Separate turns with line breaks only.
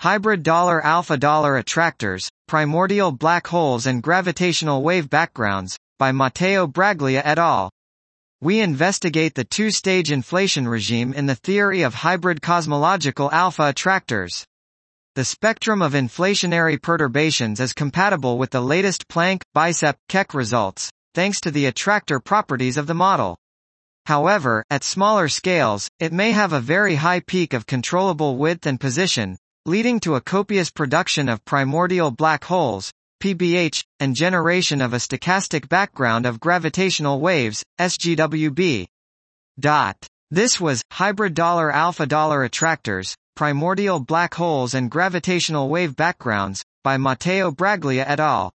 Hybrid dollar alpha dollar attractors, primordial black holes and gravitational wave backgrounds, by Matteo Braglia et al. We investigate the two-stage inflation regime in the theory of hybrid cosmological alpha attractors. The spectrum of inflationary perturbations is compatible with the latest Planck, Bicep, Keck results, thanks to the attractor properties of the model. However, at smaller scales, it may have a very high peak of controllable width and position, leading to a copious production of primordial black holes, PBH, and generation of a stochastic background of gravitational waves, SGWB. Dot. This was, hybrid dollar alpha dollar attractors, primordial black holes and gravitational wave backgrounds, by Matteo Braglia et al.